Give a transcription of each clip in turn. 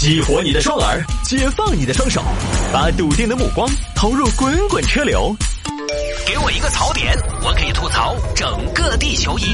激活你的双耳，解放你的双手，把笃定的目光投入滚滚车流。给我一个槽点，我可以吐槽整个地球仪。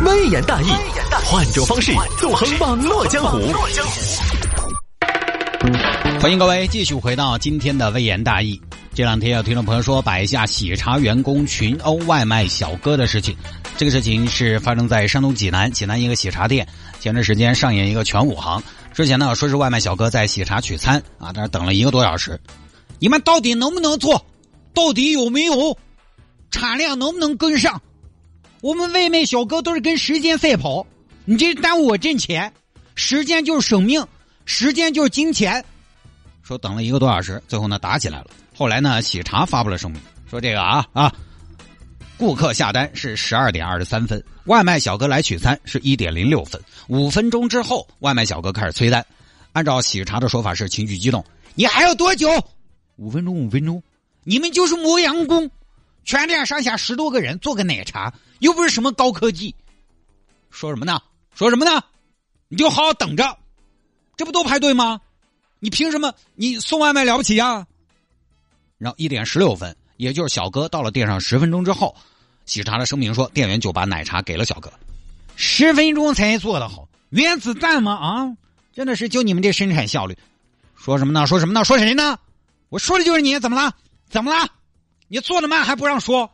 微言大义，换种方式纵横网络江湖。欢迎各位继续回到今天的微言大义。这两天有听众朋友说摆一下喜茶员工群殴外卖小哥的事情，这个事情是发生在山东济南，济南一个喜茶店，前段时间上演一个全武行。之前呢说是外卖小哥在喜茶取餐啊，但是等了一个多小时，你们到底能不能做？到底有没有产量能不能跟上？我们外卖小哥都是跟时间赛跑，你这耽误我挣钱，时间就是生命，时间就是金钱。说等了一个多小时，最后呢打起来了。后来呢，喜茶发布了声明，说这个啊啊，顾客下单是十二点二十三分，外卖小哥来取餐是一点零六分，五分钟之后，外卖小哥开始催单。按照喜茶的说法是情绪激动，你还要多久？五分钟，五分钟，你们就是磨洋工，全店上下十多个人做个奶茶，又不是什么高科技。说什么呢？说什么呢？你就好好等着，这不都排队吗？你凭什么？你送外卖了不起呀？然后一点十六分，也就是小哥到了店上十分钟之后，喜茶的声明说，店员就把奶茶给了小哥。十分钟才做的好，原子弹吗？啊，真的是就你们这生产效率。说什么呢？说什么呢？说谁呢？我说的就是你，怎么了？怎么了？你做的慢还不让说？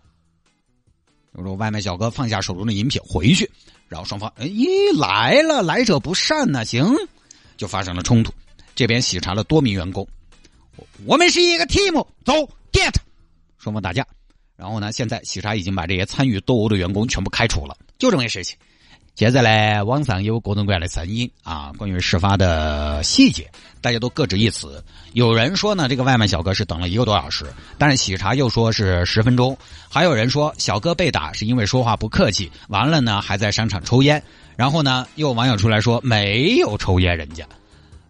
我说外卖小哥放下手中的饮品回去，然后双方哎咦来了，来者不善呐，行，就发生了冲突。这边喜茶的多名员工。我们是一个 team，走，get，双方打架，然后呢，现在喜茶已经把这些参与斗殴的员工全部开除了，就这么个事情。现在呢，网上有各种各样的声音啊，关于事发的细节，大家都各执一词。有人说呢，这个外卖小哥是等了一个多小时，但是喜茶又说是十分钟。还有人说，小哥被打是因为说话不客气，完了呢还在商场抽烟。然后呢，又有网友出来说没有抽烟，人家。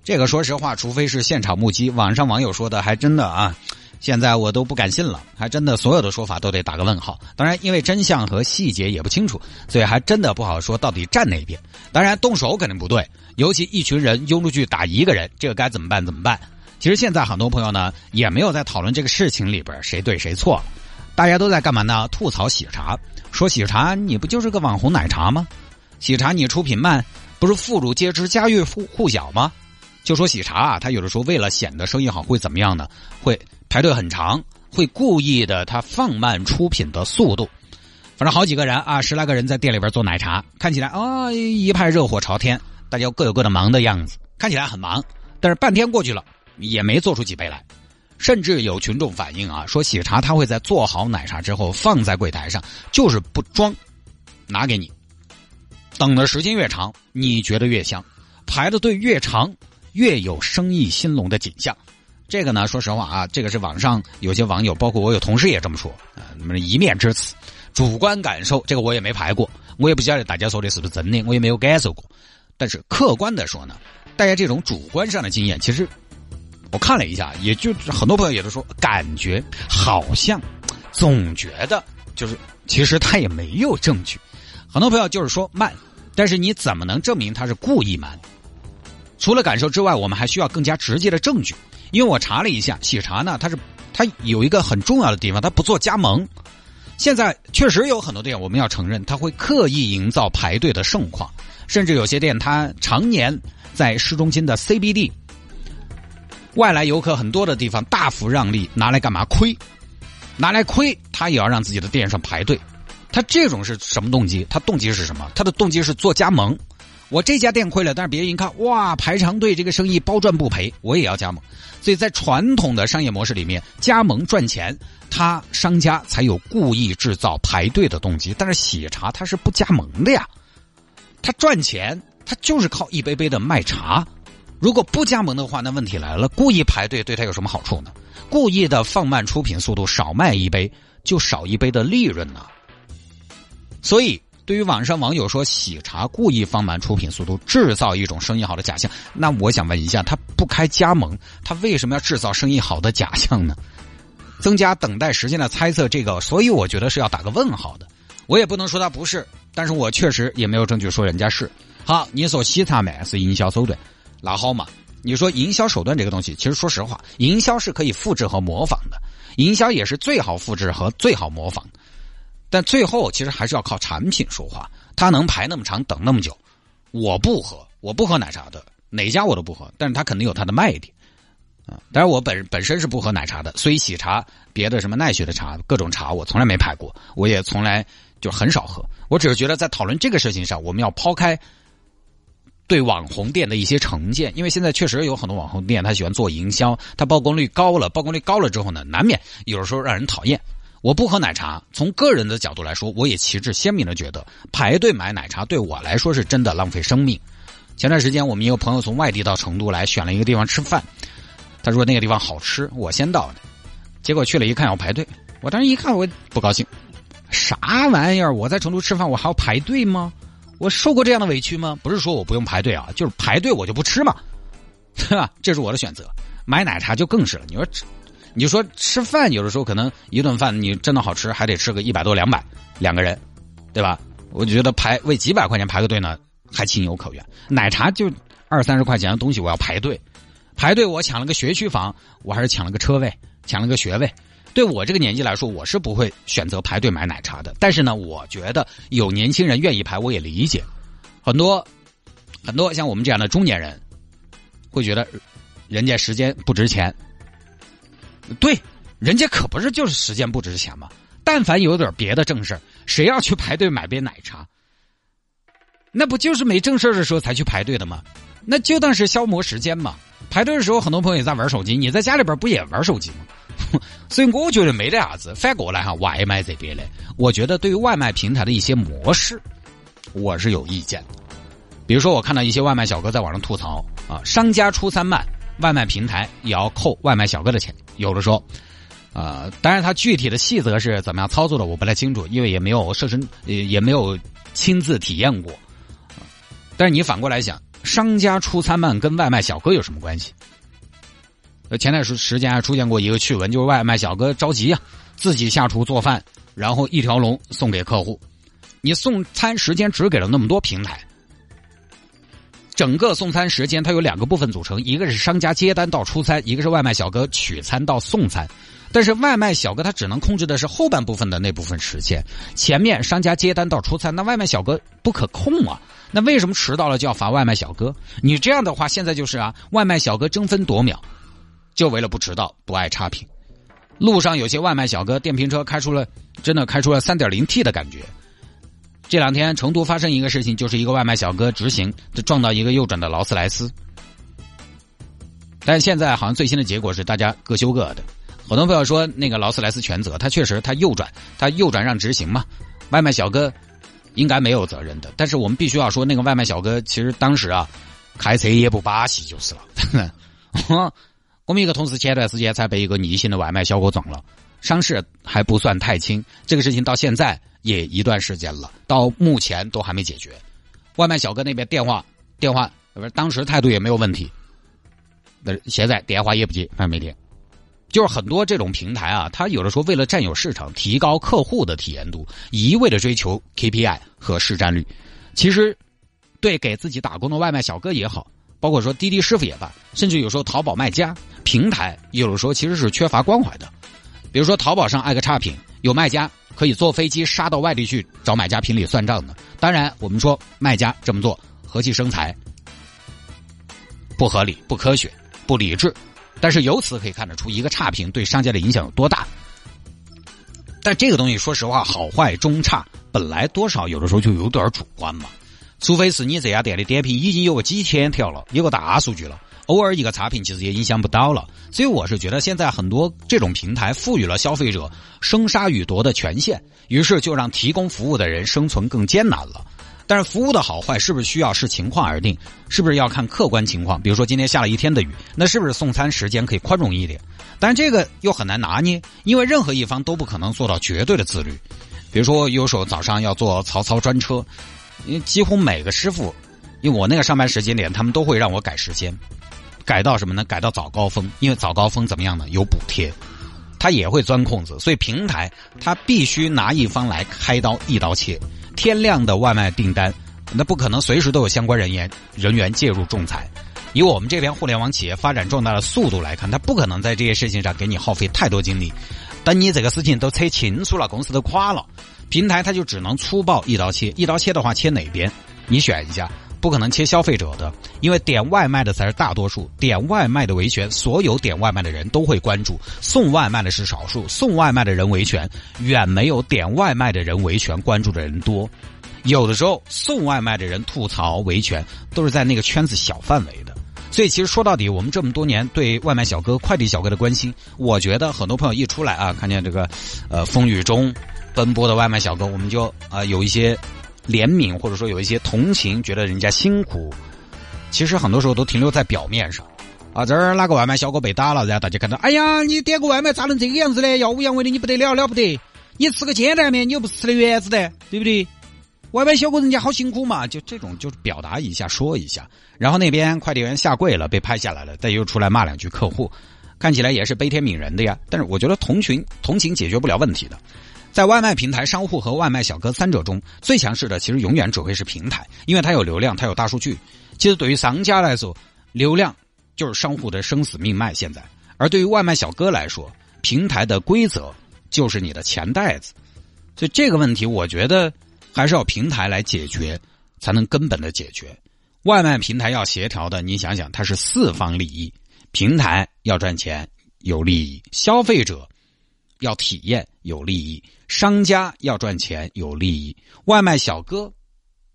这个说实话，除非是现场目击，网上网友说的还真的啊，现在我都不敢信了，还真的所有的说法都得打个问号。当然，因为真相和细节也不清楚，所以还真的不好说到底站哪边。当然，动手肯定不对，尤其一群人拥出去打一个人，这个该怎么办？怎么办？其实现在很多朋友呢，也没有在讨论这个事情里边谁对谁错，大家都在干嘛呢？吐槽喜茶，说喜茶你不就是个网红奶茶吗？喜茶你出品慢，不是妇孺皆知家喻户户晓吗？就说喜茶啊，他有的时候为了显得生意好，会怎么样呢？会排队很长，会故意的他放慢出品的速度。反正好几个人啊，十来个人在店里边做奶茶，看起来啊一派热火朝天，大家各有各的忙的样子，看起来很忙。但是半天过去了，也没做出几杯来。甚至有群众反映啊，说喜茶他会在做好奶茶之后放在柜台上，就是不装，拿给你。等的时间越长，你觉得越香，排的队越长。越有生意兴隆的景象，这个呢，说实话啊，这个是网上有些网友，包括我有同事也这么说啊，那么一面之词，主观感受，这个我也没排过，我也不晓得大家说的是不是真的，我也没有感受过。但是客观的说呢，大家这种主观上的经验，其实我看了一下，也就很多朋友也都说，感觉好像总觉得就是，其实他也没有证据。很多朋友就是说慢，但是你怎么能证明他是故意慢？除了感受之外，我们还需要更加直接的证据。因为我查了一下，喜茶呢，它是它有一个很重要的地方，它不做加盟。现在确实有很多店，我们要承认，它会刻意营造排队的盛况，甚至有些店它常年在市中心的 CBD，外来游客很多的地方大幅让利，拿来干嘛？亏，拿来亏，他也要让自己的店上排队。他这种是什么动机？他动机是什么？他的动机是做加盟。我这家店亏了，但是别人一看，哇，排长队这个生意包赚不赔，我也要加盟。所以在传统的商业模式里面，加盟赚钱，他商家才有故意制造排队的动机。但是喜茶它是不加盟的呀，他赚钱，他就是靠一杯杯的卖茶。如果不加盟的话，那问题来了，故意排队对他有什么好处呢？故意的放慢出品速度，少卖一杯就少一杯的利润呢。所以。对于网上网友说喜茶故意放慢出品速度，制造一种生意好的假象，那我想问一下，他不开加盟，他为什么要制造生意好的假象呢？增加等待时间的猜测，这个，所以我觉得是要打个问号的。我也不能说他不是，但是我确实也没有证据说人家是。好，你说喜茶慢是营销手段，那好嘛，你说营销手段这个东西，其实说实话，营销是可以复制和模仿的，营销也是最好复制和最好模仿。但最后其实还是要靠产品说话。它能排那么长，等那么久，我不喝，我不喝奶茶的，哪家我都不喝。但是它肯定有它的卖点啊。当然我本本身是不喝奶茶的，所以喜茶别的什么奈雪的茶，各种茶我从来没排过，我也从来就很少喝。我只是觉得在讨论这个事情上，我们要抛开。对网红店的一些成见，因为现在确实有很多网红店，他喜欢做营销，他曝光率高了，曝光率高了之后呢，难免有的时候让人讨厌。我不喝奶茶，从个人的角度来说，我也旗帜鲜明的觉得排队买奶茶对我来说是真的浪费生命。前段时间我们一个朋友从外地到成都来，选了一个地方吃饭，他说那个地方好吃，我先到的，结果去了一看要排队，我当时一看我不高兴，啥玩意儿？我在成都吃饭我还要排队吗？我受过这样的委屈吗？不是说我不用排队啊，就是排队我就不吃嘛，对吧？这是我的选择。买奶茶就更是了。你说，你说吃饭，有的时候可能一顿饭你真的好吃，还得吃个一百多两百两个人，对吧？我觉得排为几百块钱排个队呢，还情有可原。奶茶就二三十块钱的东西，我要排队，排队我抢了个学区房，我还是抢了个车位，抢了个学位。对我这个年纪来说，我是不会选择排队买奶茶的。但是呢，我觉得有年轻人愿意排，我也理解。很多很多像我们这样的中年人，会觉得人家时间不值钱。对，人家可不是就是时间不值钱嘛。但凡有点别的正事谁要去排队买杯奶茶？那不就是没正事的时候才去排队的吗？那就当是消磨时间嘛。排队的时候，很多朋友也在玩手机，你在家里边不也玩手机吗？所以我觉得没得啥子。反过来哈，外卖这边的，我觉得对于外卖平台的一些模式，我是有意见的。比如说，我看到一些外卖小哥在网上吐槽啊，商家出餐慢，外卖平台也要扣外卖小哥的钱。有的说，啊，当然他具体的细则是怎么样操作的，我不太清楚，因为也没有设身，也也没有亲自体验过。但是你反过来想，商家出餐慢跟外卖小哥有什么关系？前段时时间还出现过一个趣闻，就是外卖小哥着急啊，自己下厨做饭，然后一条龙送给客户。你送餐时间只给了那么多平台，整个送餐时间它有两个部分组成，一个是商家接单到出餐，一个是外卖小哥取餐到送餐。但是外卖小哥他只能控制的是后半部分的那部分时间，前面商家接单到出餐，那外卖小哥不可控啊。那为什么迟到了就要罚外卖小哥？你这样的话，现在就是啊，外卖小哥争分夺秒。就为了不迟到，不爱差评。路上有些外卖小哥电瓶车开出了，真的开出了三点零 T 的感觉。这两天成都发生一个事情，就是一个外卖小哥直行就撞到一个右转的劳斯莱斯。但现在好像最新的结果是大家各修各的。很多朋友说那个劳斯莱斯全责，他确实他右转，他右转让直行嘛，外卖小哥应该没有责任的。但是我们必须要说，那个外卖小哥其实当时啊开车也不把戏就是了。我们一个同事前段时间才被一个逆行的外卖小哥撞了，伤势还不算太轻。这个事情到现在也一段时间了，到目前都还没解决。外卖小哥那边电话电话不是当时态度也没有问题，那现在电话也不接，反正没电。就是很多这种平台啊，他有的时候为了占有市场、提高客户的体验度，一味的追求 KPI 和市占率，其实对给自己打工的外卖小哥也好。包括说滴滴师傅也罢，甚至有时候淘宝卖家平台，有的时候其实是缺乏关怀的。比如说淘宝上挨个差评，有卖家可以坐飞机杀到外地去找买家评理算账的。当然，我们说卖家这么做和气生财，不合理、不科学、不理智。但是由此可以看得出，一个差评对商家的影响有多大。但这个东西，说实话，好坏中差，本来多少有的时候就有点主观嘛。除非是你这家店的点评已经有个几千条了，有个大数据了，偶尔一个差评其实也影响不到了。所以我是觉得现在很多这种平台赋予了消费者生杀予夺的权限，于是就让提供服务的人生存更艰难了。但是服务的好坏是不是需要视情况而定？是不是要看客观情况？比如说今天下了一天的雨，那是不是送餐时间可以宽容一点？但这个又很难拿捏，因为任何一方都不可能做到绝对的自律。比如说有时候早上要坐曹操专车。因为几乎每个师傅，因为我那个上班时间点，他们都会让我改时间，改到什么呢？改到早高峰，因为早高峰怎么样呢？有补贴，他也会钻空子，所以平台他必须拿一方来开刀一刀切。天亮的外卖订单，那不可能随时都有相关人员人员介入仲裁。以我们这边互联网企业发展壮大的速度来看，他不可能在这些事情上给你耗费太多精力。等你这个事情都扯清楚了，公司都垮了，平台它就只能粗暴一刀切。一刀切的话，切哪边？你选一下，不可能切消费者的，因为点外卖的才是大多数。点外卖的维权，所有点外卖的人都会关注；送外卖的是少数，送外卖的人维权远没有点外卖的人维权关注的人多。有的时候送外卖的人吐槽维权，都是在那个圈子小范围的。所以其实说到底，我们这么多年对外卖小哥、快递小哥的关心，我觉得很多朋友一出来啊，看见这个，呃，风雨中奔波的外卖小哥，我们就啊有一些怜悯，或者说有一些同情，觉得人家辛苦。其实很多时候都停留在表面上。啊，这儿哪个外卖小哥被打了，然后大家看到，哎呀，你点个外卖咋能这个样子呢？耀武扬威的，你不得了了不得？你吃个煎蛋面，你又不是吃的圆子的，对不对？外卖小哥人家好辛苦嘛，就这种就是表达一下说一下，然后那边快递员下跪了，被拍下来了，再又出来骂两句客户，看起来也是悲天悯人的呀。但是我觉得同情同情解决不了问题的，在外卖平台商户和外卖小哥三者中最强势的，其实永远只会是平台，因为它有流量，它有大数据。其实对于商家来说，流量就是商户的生死命脉。现在，而对于外卖小哥来说，平台的规则就是你的钱袋子。所以这个问题，我觉得。还是要平台来解决，才能根本的解决。外卖平台要协调的，你想想，它是四方利益：平台要赚钱有利益，消费者要体验有利益，商家要赚钱有利益，外卖小哥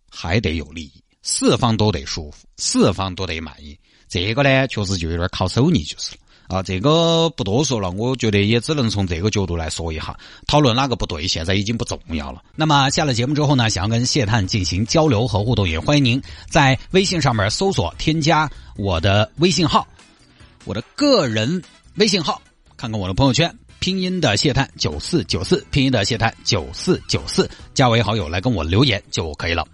还得有利益，四方都得舒服，四方都得满意。这个呢，确实就有点靠手艺就是了。啊，这个不多说了，我觉得也只能从这个角度来说一下，讨论哪个不对，现在已经不重要了。那么下了节目之后呢，想要跟谢探进行交流和互动，也欢迎您在微信上面搜索添加我的微信号，我的个人微信号，看看我的朋友圈，拼音的谢探九四九四，拼音的谢探九四九四，加为好友来跟我留言就可以了。